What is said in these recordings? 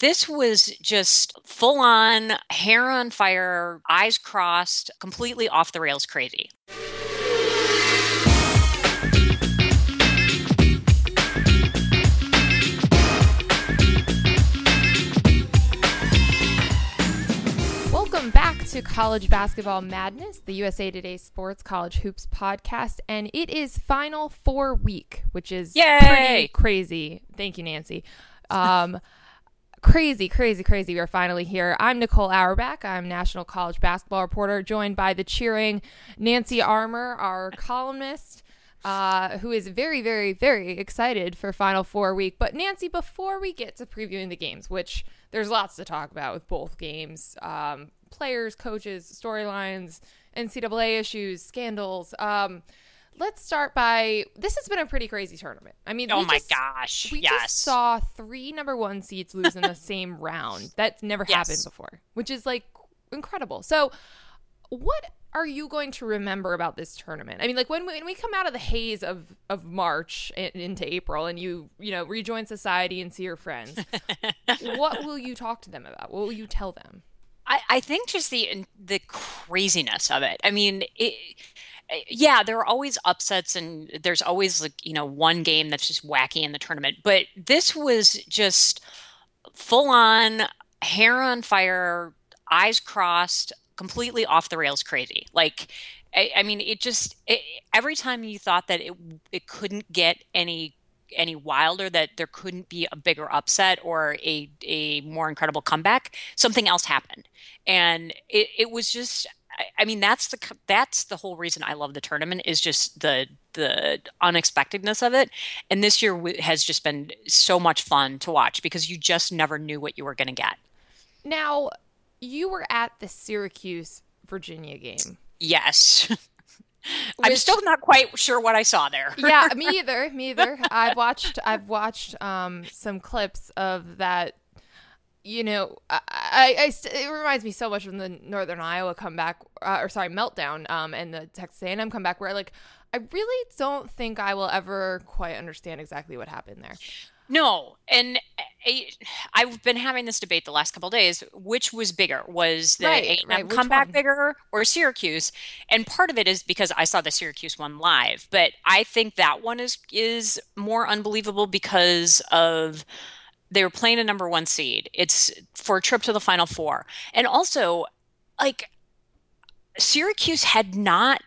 this was just full on, hair on fire, eyes crossed, completely off the rails crazy. Welcome back to College Basketball Madness, the USA Today Sports College Hoops podcast, and it is Final Four week, which is Yay! pretty crazy. Thank you, Nancy. Um, crazy, crazy, crazy. We are finally here. I'm Nicole Auerbach. I'm National College Basketball reporter, joined by the cheering Nancy Armour, our columnist. Uh, who is very, very, very excited for Final Four week. But Nancy, before we get to previewing the games, which there's lots to talk about with both games, um, players, coaches, storylines, NCAA issues, scandals. Um, let's start by this has been a pretty crazy tournament. I mean, Oh my just- gosh. we yes. just saw three number one seeds lose in the same round. That's never Yes. happened before, which is like incredible. So, what are you going to remember about this tournament? I mean, like when we, when we come out of the haze of of March and into April, and you you know rejoin society and see your friends, what will you talk to them about? What will you tell them? I, I think just the the craziness of it. I mean, it, Eh, yeah, there are always upsets and there's always like you know one game that's just wacky in the tournament, but this was just full on hair on fire, eyes crossed, completely off the rails crazy. Like I, I mean, it just it, every time you thought that it it couldn't get any any wilder, that there couldn't be a bigger upset or a a more incredible comeback, something else happened, and it it was just. I- I mean, that's the that's the whole reason I love the tournament is just the the unexpectedness of it. And this year has just been so much fun to watch because you just never knew what you were going to get. Now, you were at the Syracuse Virginia game. Yes. I'm still not quite sure what I saw there. yeah, me either. Me either. I've watched. I've watched um, some clips of that. You know, I, I, I st- it reminds me so much of the Northern Iowa comeback, uh, or sorry, meltdown, um, and the Texas A&M comeback, where like I really don't think I will ever quite understand exactly what happened there. No, and I, I've been having this debate the last couple of days. Which was bigger? Was the Right, A&M right, comeback one? bigger or Syracuse? And part of it is because I saw the Syracuse one live, but I think that one is is more unbelievable because of they were playing a number one seed. It's for a trip to the Final Four, and also like Syracuse had not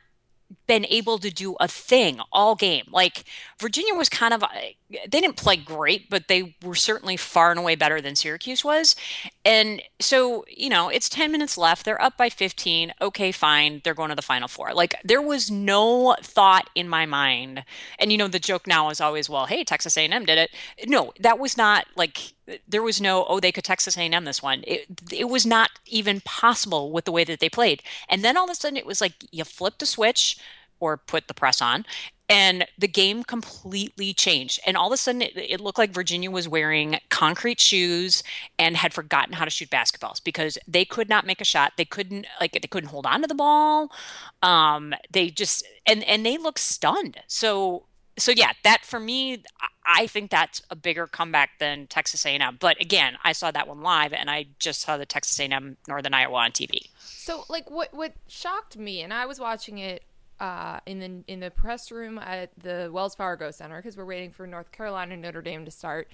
been able to do a thing all game. Like Virginia was kind of uh, they didn't play great, but they were certainly far and away better than Syracuse was. And so, you know, it's 10 minutes left. They're up by 15. Okay, fine. They're going to the final four. Like there was no thought in my mind. And you know, the joke now is always, well, hey, Texas A&M did it. No, that was not like there was no oh they could Texas A&M this one. It it was not even possible with the way that they played. And then all of a sudden it was like you flipped a switch or put the press on and the game completely changed. And all of a sudden it, it looked like virginia was wearing concrete shoes and had forgotten how to shoot basketballs because they could not make a shot. They couldn't like they couldn't hold on to the ball. Um they just and and they looked stunned. So so yeah that for me I- think that's a bigger comeback than texas a&m but again i saw that one live and i just saw the texas a&m northern iowa on tv So, like, what what shocked me, and I was watching it uh, in the in the press room at the Wells Fargo Center because we're waiting for North Carolina Notre Dame to start,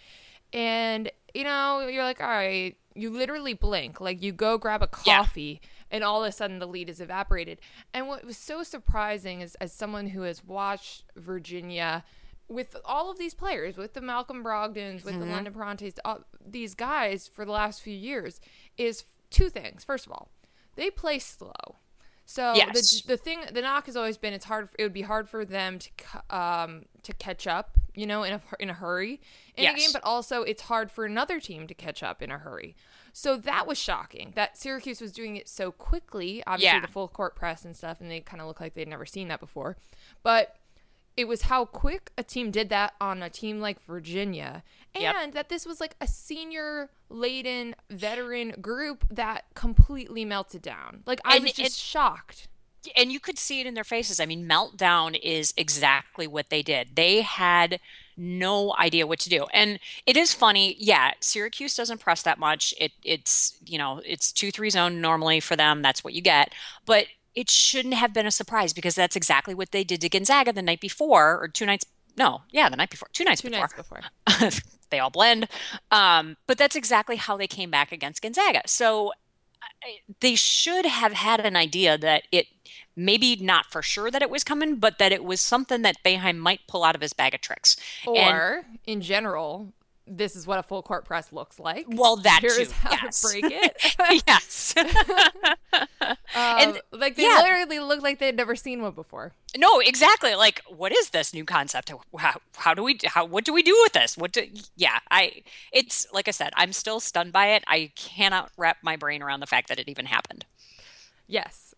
and you know, you're like, all right, you literally blink, like you go grab a Yeah. coffee, and all of a sudden the lead is evaporated. And what was so surprising is, as someone who has watched Virginia. With all of these players, with the Malcolm Brogdons, with the London Perrantes, all, these guys for the last few years, is two things. First of all, they play slow. So Yes. the the thing the knock has always been it's hard it would be hard for them to um to catch up, you know, in a in a hurry in a game, but also it's hard for another team to catch up in a hurry. So that was shocking that Syracuse was doing it so quickly. Obviously Yeah. the full court press and stuff and they kind of look like they'd never seen that before. But it was how quick a team did that on a team like Virginia, and Yep. that this was like a senior laden veteran group that completely melted down. Like I And was it- just shocked. and you could see it in their faces. I mean, meltdown is exactly what they did. They had no idea what to do. And it is funny, yeah, Syracuse doesn't press that much. It it's, you know, it's 2-3 zone normally for them. That's what you get. But it shouldn't have been a surprise because that's exactly what they did to Gonzaga the night before or two nights no, yeah, the night before, two nights Two before. nights before. they all blend. Um, but that's exactly how they came back against Gonzaga. So I- they should have had an idea that it maybe not for sure that it was coming, but that it was something that Boeheim might pull out of his bag of tricks. And Or in general, this is what a full court press looks like. well, that Here's too. how yes. to break it. yes. Um, And- like they yeah. literally look like they'd never seen one before. no, exactly. Like, what is this new concept? How, how do we? How? What do we do with this? What? Do, yeah, I. It's like I said. I'm still stunned by it. I cannot wrap my brain around the fact that it even happened. Yes.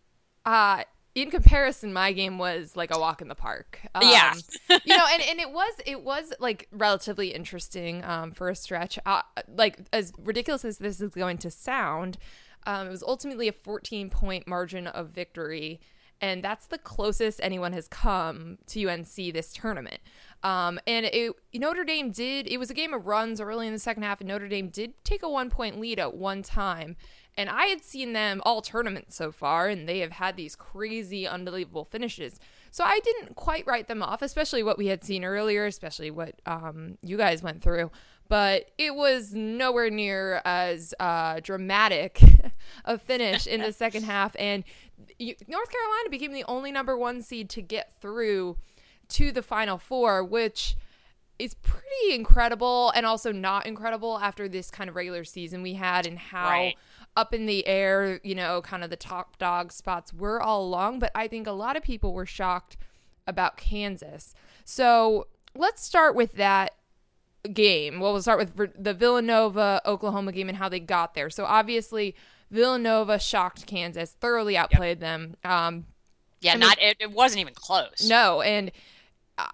Uh in comparison, my game was like a walk in the park. Um, Yeah. you know, and, and it was it was like relatively interesting um, for a stretch. Uh, like as ridiculous as this is going to sound, um, it was ultimately a 14 point margin of victory, and that's the closest anyone has come to UNC this tournament. Um, and it Notre Dame did it was a game of runs early in the second half, and Notre Dame did take a one point lead at one time. And I had seen them all tournaments so far, and they have had these crazy, unbelievable finishes. So I didn't quite write them off, especially what we had seen earlier, especially what um, you guys went through. But it was nowhere near as uh, dramatic a finish in the second half. And you, North Carolina became the only number one seed to get through to the Final Four, which is pretty incredible and also not incredible after this kind of regular season we had and how Right. Up in the air, you know, kind of the top dog spots were all along. But I think a lot of people were shocked about Kansas. So let's start with that game. Well, we'll start with the Villanova Oklahoma game and how they got there. So obviously, Villanova shocked Kansas, thoroughly outplayed them. Um, Yeah, I mean- not. It, it wasn't even close. no, and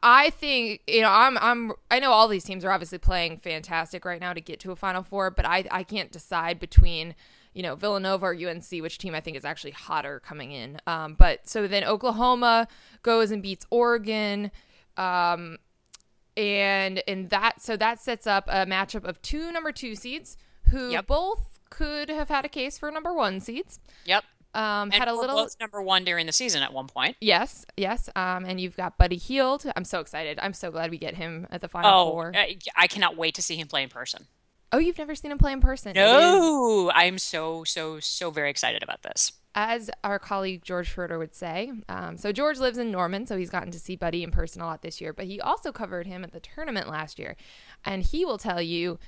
I think you know I'm I'm I know all these teams are obviously playing fantastic right now to get to a Final Four, but I I can't decide between you know Villanova or UNC which team I think is actually hotter coming in. Um, but so then Oklahoma goes and beats Oregon. Um, and and that so that sets up a matchup of two number two seeds who Yep. both could have had a case for number one seeds. Yep. Um, had a little number one during the season at one point. Yes, yes. Um, and you've got Buddy Hield. I'm so excited. I'm so glad we get him at the final Oh, four. I, I cannot wait to see him play in person. Oh, you've never seen him play in person? Is- No, I'm so so so very excited about this. as our colleague George Schroeder would say. Um, so George lives in Norman, so he's gotten to see Buddy in person a lot this year. But he also covered him at the tournament last year, and he will tell you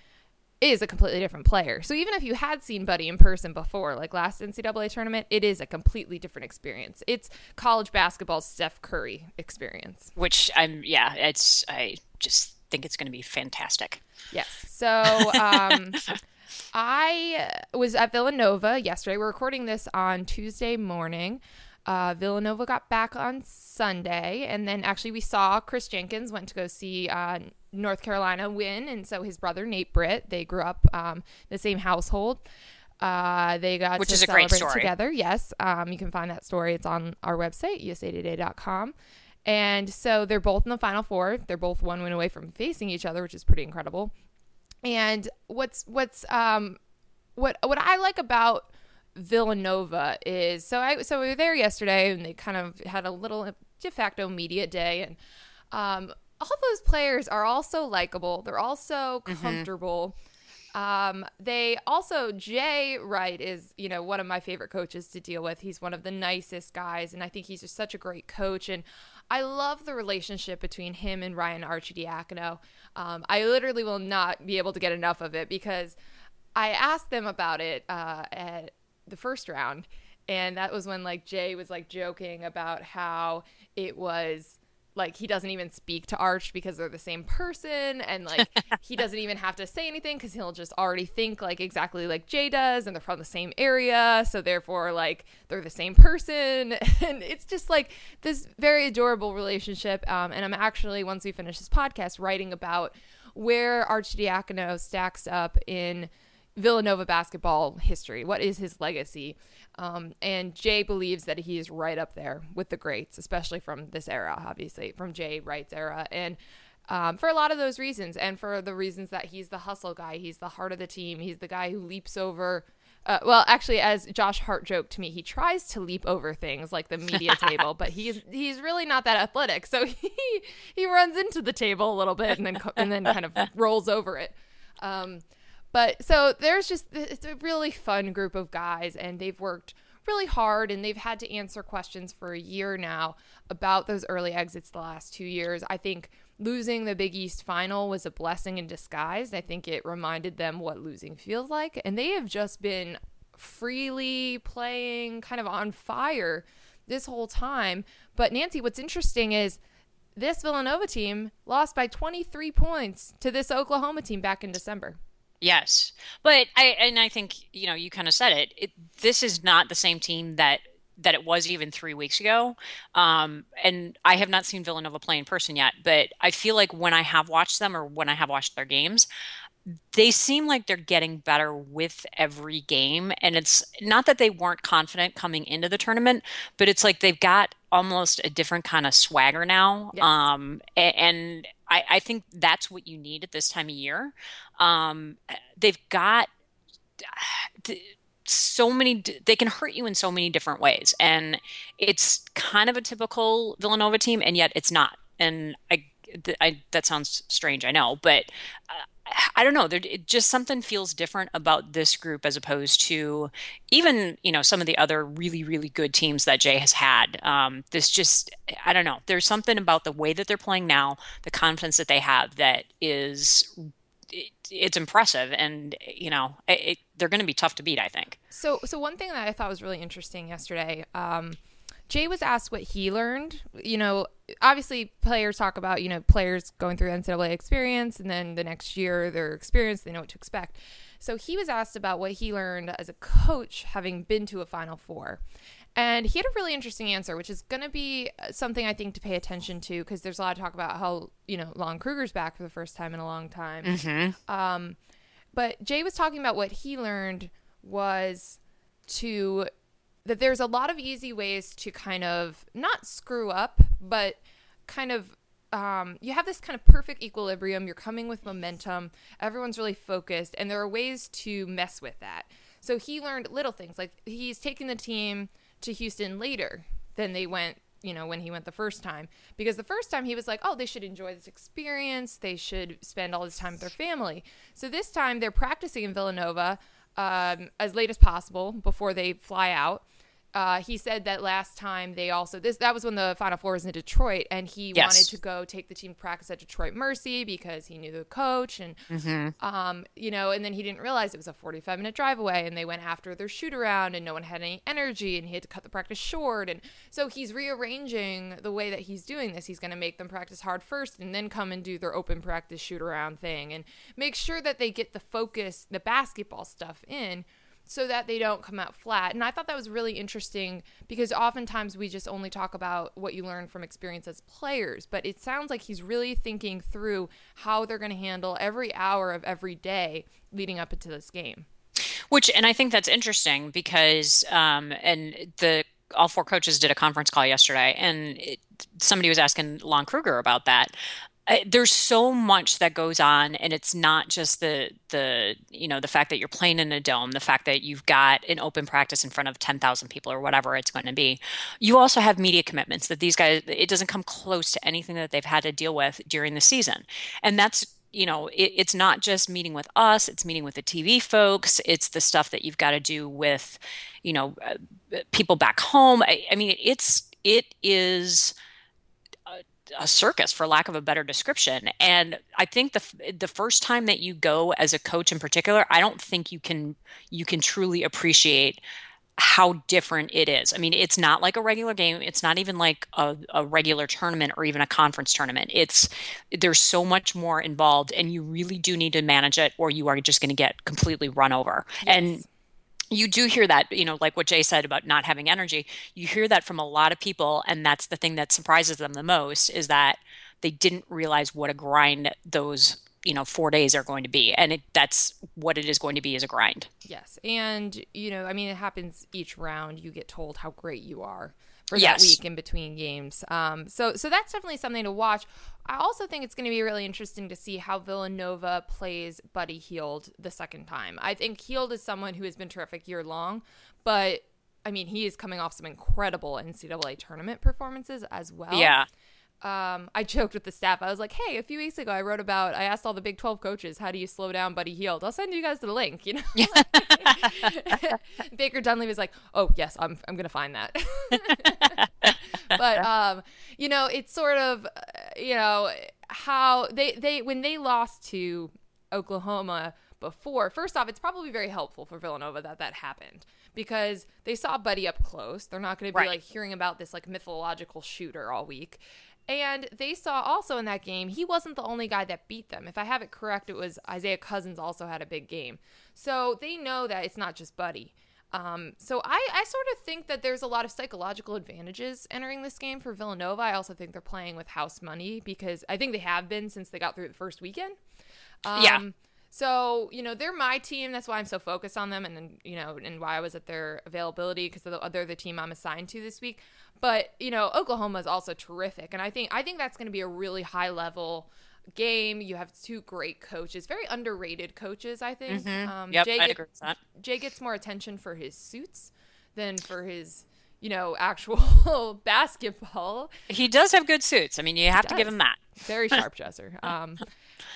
is a completely different player. So even if you had seen Buddy in person before, like last NCAA tournament, it is a completely different experience. It's college basketball Steph Curry experience. Which I'm yeah, it's I just think it's going to be fantastic. Yes. So um, I was at Villanova yesterday. We're recording this on Tuesday morning. Uh, Villanova got back on Sunday, and then actually we saw Kris Jenkins went to go see uh, North Carolina win, and so his brother Nate Britt. They grew up um, the same household. Uh, they got Which to is a great celebrate story. together. Yes, um, you can find that story. It's on our website, usatoday.com. And so they're both in the final four. They're both one win away from facing each other, which is pretty incredible. And what's what's um what what I like about Villanova is so I so we were there yesterday and they kind of had a little de facto media day and um all those players are also likable. They're also comfortable. Um, they also Jay Wright is you know one of my favorite coaches to deal with. He's one of the nicest guys, and I think he's just such a great coach. And I love the relationship between him and Ryan Arcidiacono. Um, I literally will not be able to get enough of it because I asked them about it uh, at the first round, and that was when like Jay was like joking about how it was like he doesn't even speak to Arch because they're the same person, and like he doesn't even have to say anything because he'll just already think like exactly like Jay does, and they're from the same area, so therefore like they're the same person, and it's just like this very adorable relationship. Um, and I'm actually once we finish this podcast writing about where Arcidiacono stacks up in Villanova basketball history? What is his legacy? Um, and Jay believes that he is right up there with the greats, especially from this era, obviously, from Jay Wright's era. And um, for a lot of those reasons, and for the reasons that he's the hustle guy, he's the heart of the team, he's the guy who leaps over. Uh, well, actually, as Josh Hart joked to me, he tries to leap over things like the media table, but he's he's really not that athletic. So he he runs into the table a little bit and then and then kind of rolls over it. Um, but so there's just it's a really fun group of guys, and they've worked really hard and they've had to answer questions for a year now about those early exits the last two years. I think losing the Big East final was a blessing in disguise. I think it reminded them what losing feels like. And they have just been freely playing, kind of on fire this whole time. But Nancy, what's interesting is this Villanova team lost by 23 points to this Oklahoma team back in December. Yes, but I and I think you know you kind of said it. it. This is not the same team that that it was even three weeks ago. Um, and I have not seen Villanova play in person yet, but I feel like when I have watched them or when I have watched their games, they seem like they're getting better with every game. And it's not that they weren't confident coming into the tournament, but it's like they've got almost a different kind of swagger now. Yes. Um, and I, I, think that's what you need at this time of year. Um, they've got so many they can hurt you in so many different ways and it's kind of a typical villanova team and yet it's not and i, I that sounds strange i know but uh, i don't know there it just something feels different about this group as opposed to even you know some of the other really really good teams that jay has had um, this just i don't know there's something about the way that they're playing now the confidence that they have that is it, it's impressive, and you know it, it, they're going to be tough to beat. I think. So, so one thing that I thought was really interesting yesterday. Um, Jay was asked what he learned. You know, obviously players talk about, you know, players going through NCAA experience and then the next year their experience, they know what to expect. So he was asked about what he learned as a coach having been to a Final Four. And he had a really interesting answer, which is going to be uh, something I think to pay attention to because there's a lot of talk about how, you know, Lon Kruger's back for the first time in a long time. Mm-hmm. Um, but Jay was talking about what he learned was to that there's a lot of easy ways to kind of not screw up, but kind of um, you have this kind of perfect equilibrium. You're coming with momentum. Everyone's really focused, and there are ways to mess with that. So he learned little things like he's taking the team to Houston later than they went, you know, when he went the first time. Because the first time he was like, oh, they should enjoy this experience. They should spend all this time with their family. So this time they're practicing in Villanova um, as late as possible before they fly out uh, he said that last time they also this that was when the final four was in Detroit, and he yes. wanted to go take the team practice at Detroit Mercy because he knew the coach, and mm-hmm. um, you know, and then he didn't realize it was a forty-five minute drive away, and they went after their shoot around, and no one had any energy, and he had to cut the practice short, and so he's rearranging the way that he's doing this. He's going to make them practice hard first, and then come and do their open practice shoot around thing, and make sure that they get the focus, the basketball stuff in so that they don't come out flat. And I thought that was really interesting because oftentimes we just only talk about what you learn from experience as players, but it sounds like he's really thinking through how they're going to handle every hour of every day leading up into this game. Which, and I think that's interesting because, um, and the all four coaches did a conference call yesterday, and it, somebody was asking Lon Kruger about that there's so much that goes on and it's not just the the you know the fact that you're playing in a dome the fact that you've got an open practice in front of 10,000 people or whatever it's going to be. You also have media commitments that these guys it doesn't come close to anything that they've had to deal with during the season. And that's you know it, it's not just meeting with us it's meeting with the tv folks it's the stuff that you've got to do with you know uh, people back home. I, I mean it's it is a circus for lack of a better description and i think the the first time that you go as a coach in particular i don't think you can you can truly appreciate how different it is. I mean, it's not like a regular game. It's not even like a, a, regular tournament or even a conference tournament. It's there's so much more involved, and you really do need to manage it, or you are just going to get completely run over. Yes. And you do hear that, you know, like what Jay said about not having energy. You hear that from a lot of people, and that's the thing that surprises them the most is that they didn't realize what a grind those you know four days are going to be and it, that's what it is going to be is a grind yes and you know i mean it happens each round you get told how great you are for Yes. that week in between games um so so that's definitely something to watch i also think it's going to be really interesting to see how villanova plays buddy Hield the second time i think Hield is someone who has been terrific year long but I mean, he is coming off some incredible NCAA tournament performances as well yeah um, I joked with the staff. I was like, "Hey, a few weeks ago, I wrote about. I asked all the Big Twelve coaches, how do you slow down Buddy Hield? I'll send you guys the link." You know. Baker Dunley was like, "Oh yes, I'm. I'm gonna find that." but um, you know, it's sort of, uh, you know, how they they when they lost to Oklahoma before. First off, it's probably very helpful for Villanova that that happened because they saw Buddy up close. They're not going to be Right. like hearing about this like mythological shooter all week. And they saw also in that game, he wasn't the only guy that beat them. If I have it correct, it was Isaiah Cousins also had a big game. So they know that it's not just Buddy. Um, so I, I sort of think that there's a lot of psychological advantages entering this game for Villanova. I also think they're playing with house money because I think they have been since they got through the first weekend. Um, Yeah. So you know they're my team. That's why I'm so focused on them, and then you know, and why I was at their availability because they're, the- they're the team I'm assigned to this week. But you know, Oklahoma is also terrific, and I think I think that's going to be a really high level game. You have two great coaches, very underrated coaches. I think. Um, yep Jay, get- agree with that Jay gets more attention for his suits than for his you know actual basketball. he does have good suits i mean you have to give him that very sharp dresser. Um,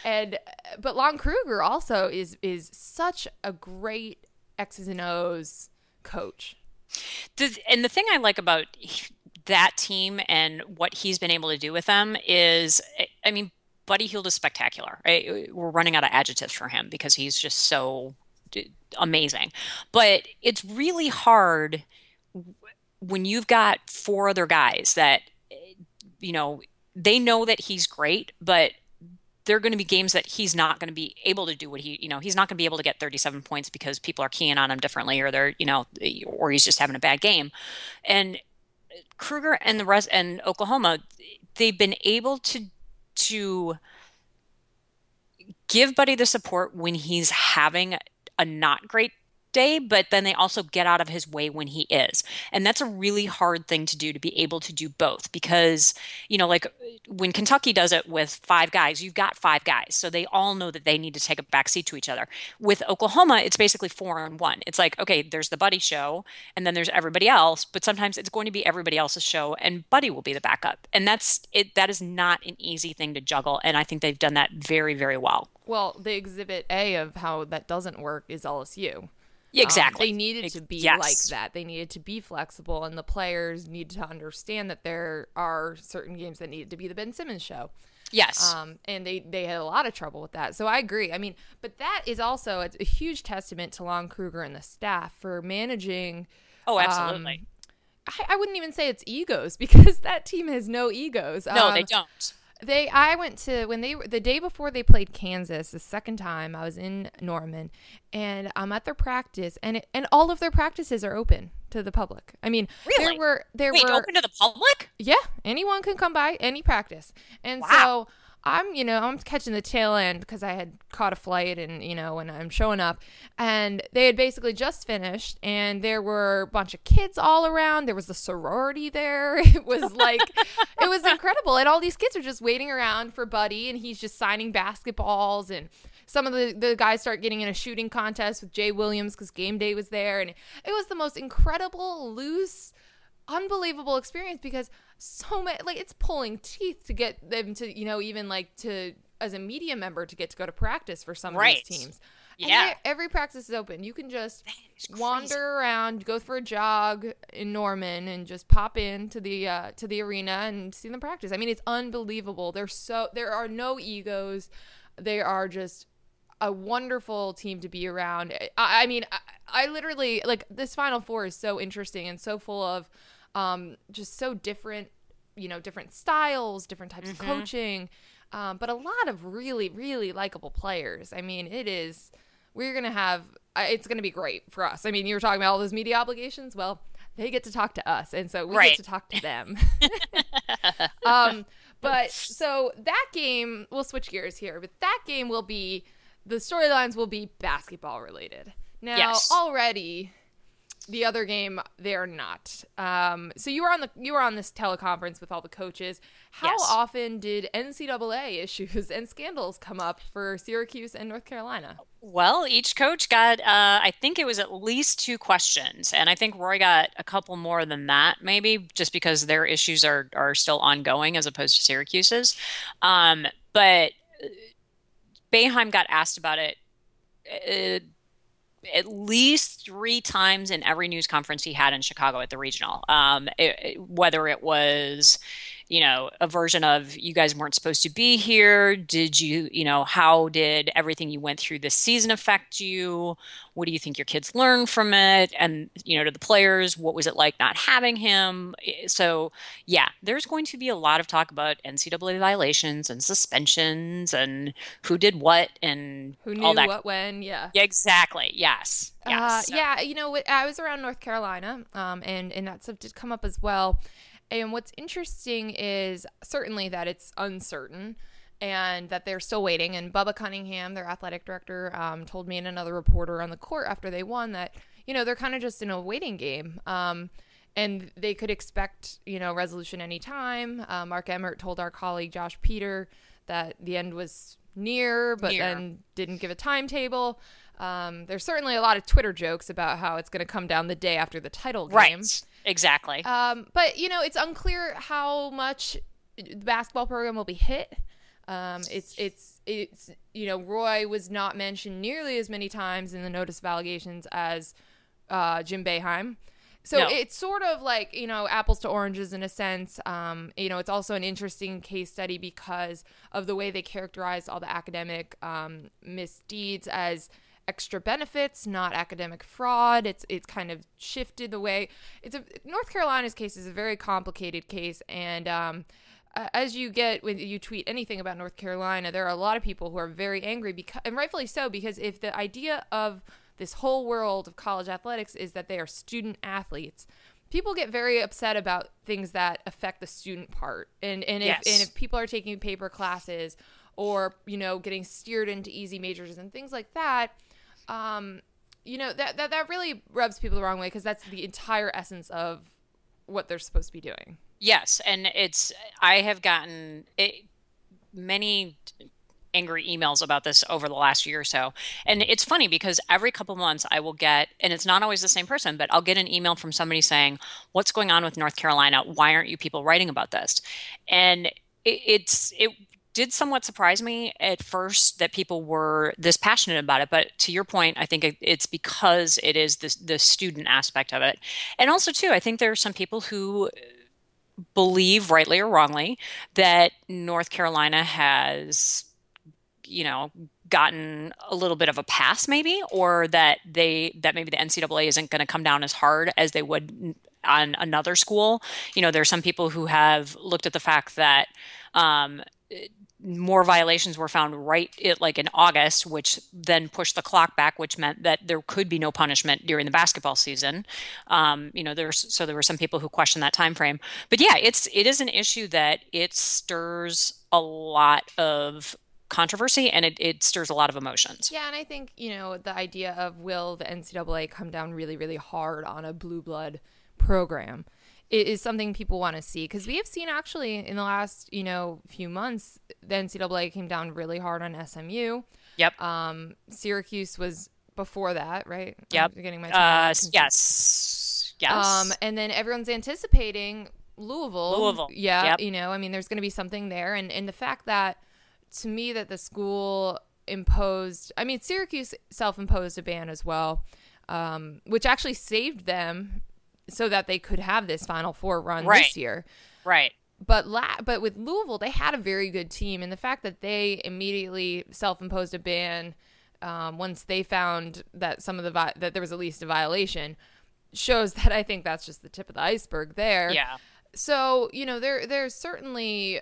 and but Lon Kruger also is is such a great X's and O's coach. the, and the thing I like about that team and what he's been able to do with them is, I mean, Buddy Hield is spectacular. I, we're running out of adjectives for him because he's just so amazing. But it's really hard when you've got four other guys that, eh, you know, they know that he's great, but there are going to be games that he's not going to be able to do what he, you know, he's not going to be able to get 37 points because people are keying on him differently or they're, you know, eh, or he's just having a bad game. And Kruger and the rest and Oklahoma, they've been able to to give Buddy the support when he's having a not great day, but then they also get out of his way when he is. And that's a really hard thing to do to be able to do both because, you know, like when Kentucky does it with five guys, you've got five guys. So they all know that they need to take a backseat to each other. With Oklahoma, it's basically four on one. It's like, okay, there's the Buddy show and then there's everybody else, but sometimes it's going to be everybody else's show and Buddy will be the backup. And that's it that is not an easy thing to juggle. And I think they've done that very, very well. Well, the exhibit A of how that doesn't work is LSU. Yeah, Um, exactly. they needed to be Yes. like that. They needed to be flexible, and the players need to understand that there are certain games that needed to be the Ben Simmons show. Yes. Um, and they they had a lot of trouble with that. So I agree. I mean, but that is also a, a huge testament to Lon Kruger and the staff for managing. oh, absolutely. I, I wouldn't even say it's egos because that team has no egos. no, Um, they don't. They, I went to when they were the day before they played Kansas. The second time I was in Norman, and I'm at their practice, and it, and all of their practices are open to the public. I mean, Really? there were there Wait, were open to the public? yeah, anyone can come by any practice. And Wow. so I'm, you know, I'm catching the tail end because I had caught a flight and, you know, and I'm showing up. And they had basically just finished and there were a bunch of kids all around. There was a sorority there. It was like, it was incredible. And all these kids are just waiting around for Buddy and he's just signing basketballs and some of the, the guys start getting in a shooting contest with Jay Williams because game day was there. And it, it was the most incredible, loose, unbelievable experience because so many like it's pulling teeth to get them to you know even like to as a media member to get to go to practice for some Right. of these teams. Yeah. every practice is open. You can just wander around, go for a jog in Norman, and just pop into the uh, to the arena and see them practice. I mean, it's unbelievable. They're so there are no egos. They are just a wonderful team to be around. I, I mean, I, I literally like this Final Four is so interesting and so full of um, just so different, you know, different styles, different types of coaching, um, but a lot of really, really likable players. I mean, it is. We're gonna have. It's gonna be great for us. I mean, you were talking about all those media obligations. Well, they get to talk to us, and so we Right. get to talk to them. um, but so that game, we'll switch gears here, but that game will be the storylines will be basketball related. Now, Yes. already the other game they're not. Um, so you were on the you were on this teleconference with all the coaches. How Yes. often did NCAA issues and scandals come up for Syracuse and North Carolina? Well, each coach got, uh, I think it was at least two questions, and I think Roy got a couple more than that, maybe just because their issues are are still ongoing as opposed to Syracuse's. Um, but uh, got asked about it. Uh, at least three times in every news conference he had in Chicago at the regional. Um, it, it- whether it was, you know, a version of you guys weren't supposed to be here. Did you, you know, how did everything you went through this season affect you? What do you think your kids learned from it? And, you know, to the players, what was it like not having him? So, yeah, there's going to be a lot of talk about NCAA violations and suspensions and who did what and Who all knew that. what when? Yeah. Yeah, exactly. Yes. Uh, So- yeah, you know, I was around North Carolina, um, and and that stuff did come up as well. And what's interesting is certainly that it's uncertain, and that they're still waiting. And Bubba Cunningham, their athletic director, um, told me and another reporter on the court after they won that you know they're kind of just in a waiting game. Um, and they could expect, you know, resolution anytime. Uh, Mark Emmert told our colleague Josh Peter that the end was near, but Near. then didn't give a timetable. Um, there's certainly a lot of Twitter jokes about how it's going to come down the day after the title game. Right. Exactly. Um, but you know, it's unclear how much the basketball program will be hit. Um, it's it's it's you know, Roy was not mentioned nearly as many times in the notice of allegations as uh, Jim Boeheim. So No. it's sort of like you know apples to oranges in a sense. Um, you know, it's also an interesting case study because of the way they characterized all the academic um, misdeeds as extra benefits, not academic fraud. It's it's kind of shifted the way it's a North Carolina's case is a very complicated case, and um, as you get when you tweet anything about North Carolina, there are a lot of people who are very angry because, and rightfully so, because if the idea of this whole world of college athletics is that they are student athletes. People get very upset about things that affect the student part, and and if Yes. and if people are taking paper classes, or you know getting steered into easy majors and things like that, um, you know that that, that really rubs people the wrong way because that's the entire essence of what they're supposed to be doing. Yes, and it's I have gotten it, many angry emails about this over the last year or so. And it's funny because every couple months I will get and it's not always the same person, but I'll get an email from somebody saying, "What's going on with North Carolina? Why aren't you people writing about this?" And it, it's it did somewhat surprise me at first that people were this passionate about it, but to your point, I think it's because it is the the student aspect of it, and also too, I think there are some people who believe, rightly or wrongly, that North Carolina has, you know, gotten a little bit of a pass, maybe, or that they that maybe the NCAA isn't going to come down as hard as they would on another school. You know, there are some people who have looked at the fact that. Um, more violations were found right it like in August, which then pushed the clock back, which meant that there could be no punishment during the basketball season. Um, you know, there's so there were some people who questioned that time frame. But yeah, it's it is an issue that it stirs a lot of controversy and it, it stirs a lot of emotions. Yeah, and I think you know the idea of will the NCAA come down really, really hard on a blue blood program is something people want to see because we have seen actually in the last you know few months the NCAA came down really hard on SMU. Yep. Um, Syracuse was before that, right? Yep. I'm getting my Uh, yes. Yes. Um, and then everyone's anticipating Louisville. Louisville. Yeah. Yep. You know, I mean, there's going to be something there. And, and the fact that, to me, that the school imposed, I mean, Syracuse self imposed a ban as well, um, which actually saved them so that they could have this Final Four run Right. this year. right. But la- but with Louisville, they had a very good team, and the fact that they immediately self-imposed a ban um, once they found that some of the vi- that there was at least a violation shows that I think that's just the tip of the iceberg there. Yeah. So you know there there's certainly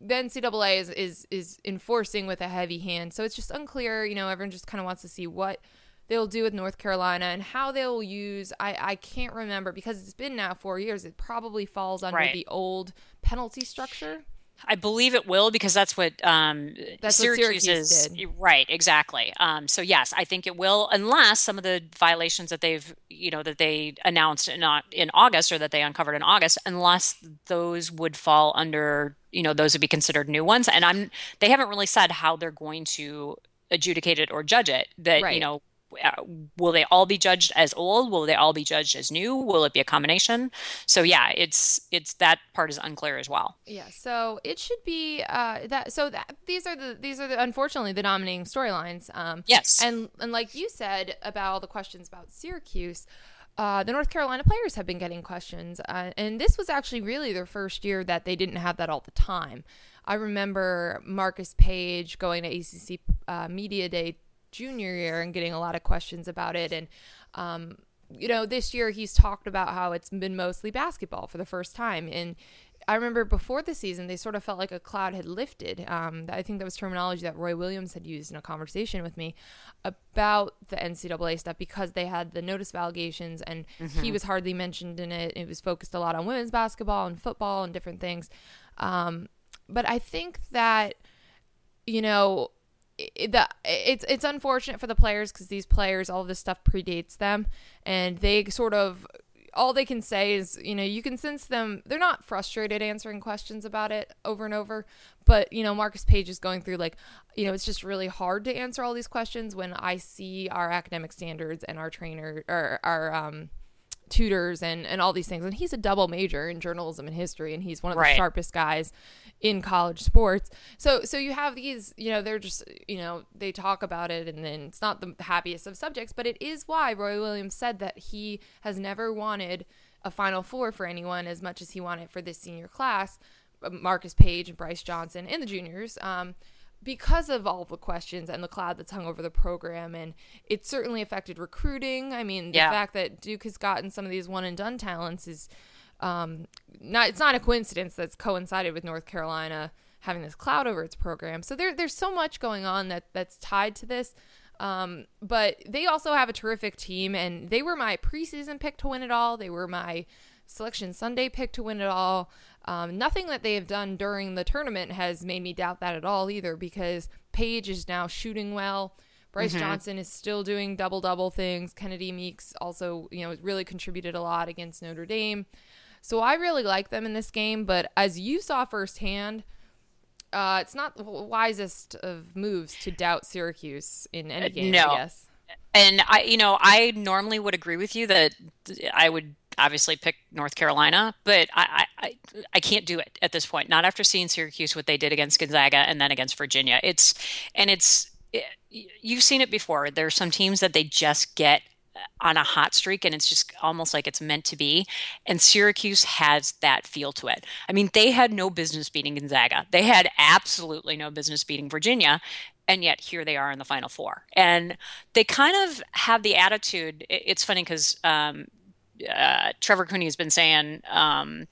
the NCAA is, is is enforcing with a heavy hand. So it's just unclear. You know, everyone just kind of wants to see what they'll do with North Carolina and how they'll use. I I can't remember because it's been now four years. It probably falls under Right. the old penalty structure. I believe it will because that's what um, That's what Syracuse Syracuse is. did. Right, exactly. Um, so yes, I think it will, unless some of the violations that they've, you know, that they announced in in August or that they uncovered in August, unless those would fall under, you know, those would be considered new ones. And I'm, they haven't really said how they're going to adjudicate it or judge it. That, you know, uh, will they all be judged as old? Will they all be judged as new? Will it be a combination? So yeah, it's it's that part is unclear as well. Yeah, so it should be uh, that. So that these are the these are the unfortunately the dominating storylines. Um, Yes. and and like you said about all the questions about Syracuse, uh, the North Carolina players have been getting questions, uh, and this was actually really their first year that they didn't have that all the time. I remember Marcus Paige going to ACC uh, Media Day junior year and getting a lot of questions about it, and um, you know, this year he's talked about how it's been mostly basketball for the first time. And I remember before the season, they sort of felt like a cloud had lifted. Um, I think that was terminology that Roy Williams had used in a conversation with me about the NCAA stuff because they had the notice of allegations and he was hardly mentioned in it. It was focused a lot on women's basketball and football and different things. Um, but I think that, you know, it, the it's it's unfortunate for the players because these players all this stuff predates them. And they sort of all they can say is you know you can sense them they're not frustrated answering questions about it over and over. But you know Marcus Paige is going through like you know it's just really hard to answer all these questions when I see our academic standards and our trainer or our um tutors and and all these things. And he's a double major in journalism and history and he's one of the Right. sharpest guys in college sports. So so you have these you know they're just you know they talk about it and then it's not the happiest of subjects but it is why roy williams said that he has never wanted a final four for anyone as much as he wanted for this senior class. Marcus Paige and brice johnson and the juniors um because of all the questions and the cloud that's hung over the program and it certainly affected recruiting. I mean the Yeah. fact that duke has gotten some of these one and done talents is um, not it's not a coincidence that's coincided with north carolina having this cloud over its program. So there, there's so much going on that that's tied to this. Um, but they also have a terrific team and they were my preseason pick to win it all. They were my selection sunday pick to win it all um, nothing that they have done during the tournament has made me doubt that at all either because Paige is now shooting well. Brice Johnson is still doing double double things. Kennedy Meeks also, you know, really contributed a lot against Notre Dame. So I really like them in this game, but as you saw firsthand, uh, it's not the wisest of moves to doubt Syracuse in any game, no. I guess. And I, you know, I normally would agree with you that I would obviously pick North Carolina, but I, I, I can't do it at this point. Not after seeing Syracuse what they did against Gonzaga and then against Virginia. It's and it's you've seen it before. There are some teams that they just get on a hot streak and it's just almost like it's meant to be. And Syracuse has that feel to it. I mean, they had no business beating Gonzaga. They had absolutely no business beating Virginia. And yet here they are in the final four. And they kind of have the attitude. It's funny because um, uh, Trevor Cooney has been saying um,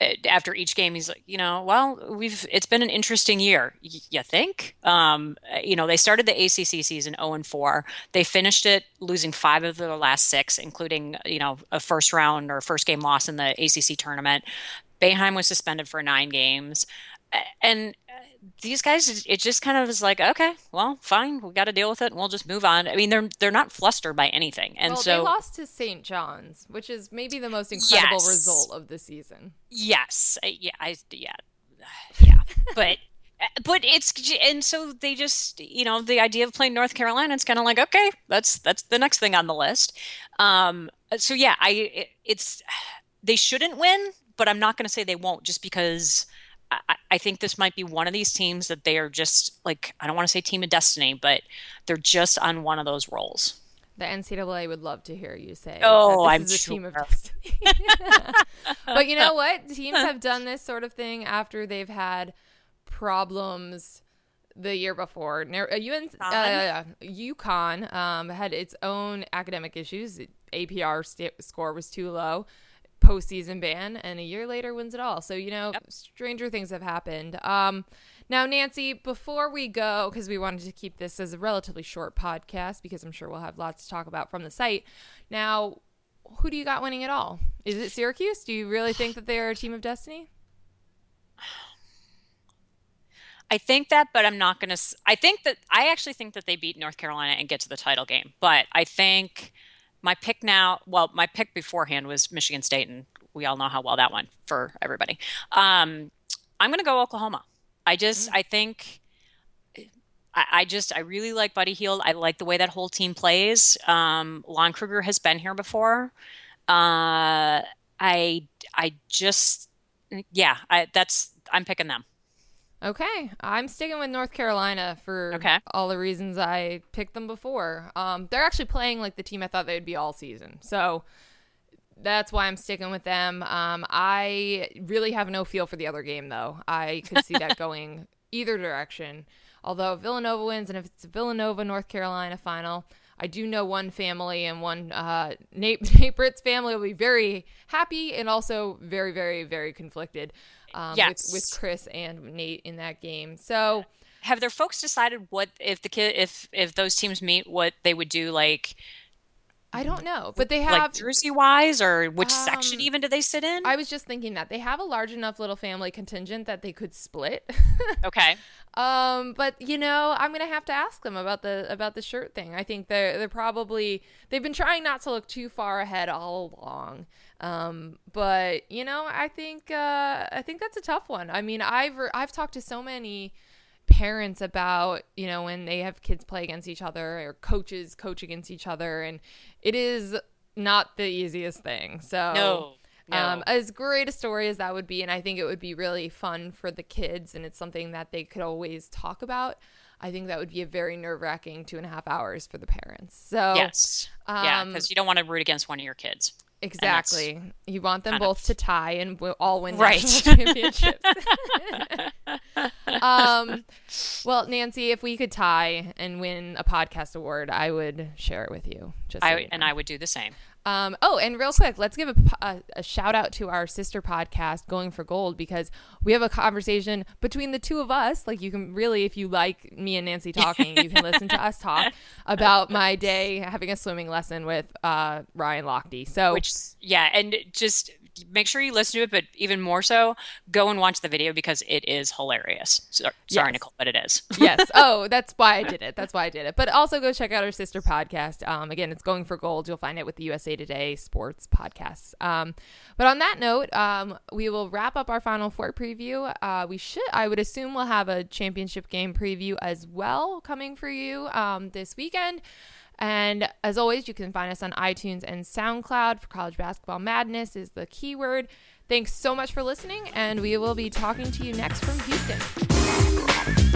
uh, after each game, he's like, you know, well, we've it's been an interesting year. Y- you think? Um, uh, you know, they started the ACC season 0 and 4. They finished it losing five of their last six, including you know a first round or first game loss in the ACC tournament. Boeheim was suspended for nine games, and these guys, it- just kind of is like, okay, well, fine, we got to deal with it, and we'll just move on. I mean, they're they're not flustered by anything, and Well, so they lost to St. John's, which is maybe the most incredible Yes. result of the season. Yes, I- yeah, I yeah, yeah, but but it's and so they just you know the idea of playing North Carolina, it's kind of like okay, that's that's the next thing on the list. Um, so yeah, I it, it's they shouldn't win, but I'm not going to say they won't just because. I, I think this might be one of these teams that they are just like I don't want to say team of destiny, but they're just on one of those rolls. The NCAA would love to hear you say Oh, I'm a team of sure. destiny. but you know what? Teams have done this sort of thing after they've had problems the year before. UN, uh, UConn um, had its own academic issues. APR st- score was too low. Postseason ban, and a year later wins it all. So you know, stranger things have happened. Um, now, Nancy, before we go, because we wanted to keep this as a relatively short podcast, because I'm sure we'll have lots to talk about from the site. Now, who do you got winning it all? Is it Syracuse? Do you really think that they are a team of destiny? I think that, but I'm not going to. I think that I actually think that they beat North Carolina and get to the title game. But I think my pick now, well, my pick beforehand was Michigan State, and we all know how well that went for everybody. Um, I'm going to go Oklahoma. I just, mm. I think, I, I, just, I really like Buddy Hield. I like the way that whole team plays. Um, Lon Kruger has been here before. Uh, I, I just, yeah, I, that's, I'm picking them. Okay, I'm sticking with North Carolina for okay. all the reasons I picked them before. Um, they're actually playing like the team I thought they'd be all season, so that's why I'm sticking with them. Um, I really have no feel for the other game, though. I could see that going either direction. Although Villanova wins, and if it's a Villanova North Carolina final, I do know one family and one uh, Nate, Nate Britt's family will be very happy and also very, very, very conflicted um, yes. with, with Kris and Nate in that game. So have their folks decided what if the kid if if those teams meet what they would do like I don't know, but they have like jersey wise, or which um, section even do they sit in? I was just thinking that they have a large enough little family contingent that they could split. okay. Um, but you know, I'm gonna have to ask them about the about the shirt thing. I think they're they're probably they've been trying not to look too far ahead all along. Um, but you know, I think uh, I think that's a tough one. I mean, I've I've talked to so many parents about you know when they have kids play against each other or coaches coach against each other and it is not the easiest thing so no, no. Um, as great a story as that would be and i think it would be really fun for the kids and it's something that they could always talk about i think that would be a very nerve-wracking two and a half hours for the parents so yes um, yeah because you don't want to root against one of your kids Exactly. You want them both of... to tie and all win right. national championships. um, well, Nancy, if we could tie and win a podcast award, I would share it with you. Just so I, you know. and I would do the same. Um, oh, and real quick, let's give a, a, a, shout out to our sister podcast, Going for Gold, because we have a conversation between the two of us. Like, you can really, if you like me and Nancy talking, you can listen to us talk about my day having a swimming lesson with uh, Ryan Lochte. So, which, yeah, and just make sure you listen to it, but even more so, go and watch the video because it is hilarious. So, sorry, yes. Nicole, but it is. yes. Oh, that's why I did it. That's why I did it. But also go check out our sister podcast. Um, again, it's Going for Gold. You'll find it with the USA Today Sports podcasts. Um, but on that note, um, we will wrap up our Final Four preview. Uh, we should, I would assume, we'll have a championship game preview as well coming for you um, this weekend. And as always, you can find us on iTunes and SoundCloud for College Basketball Madness is the keyword. Thanks so much for listening, and we will be talking to you next from Houston.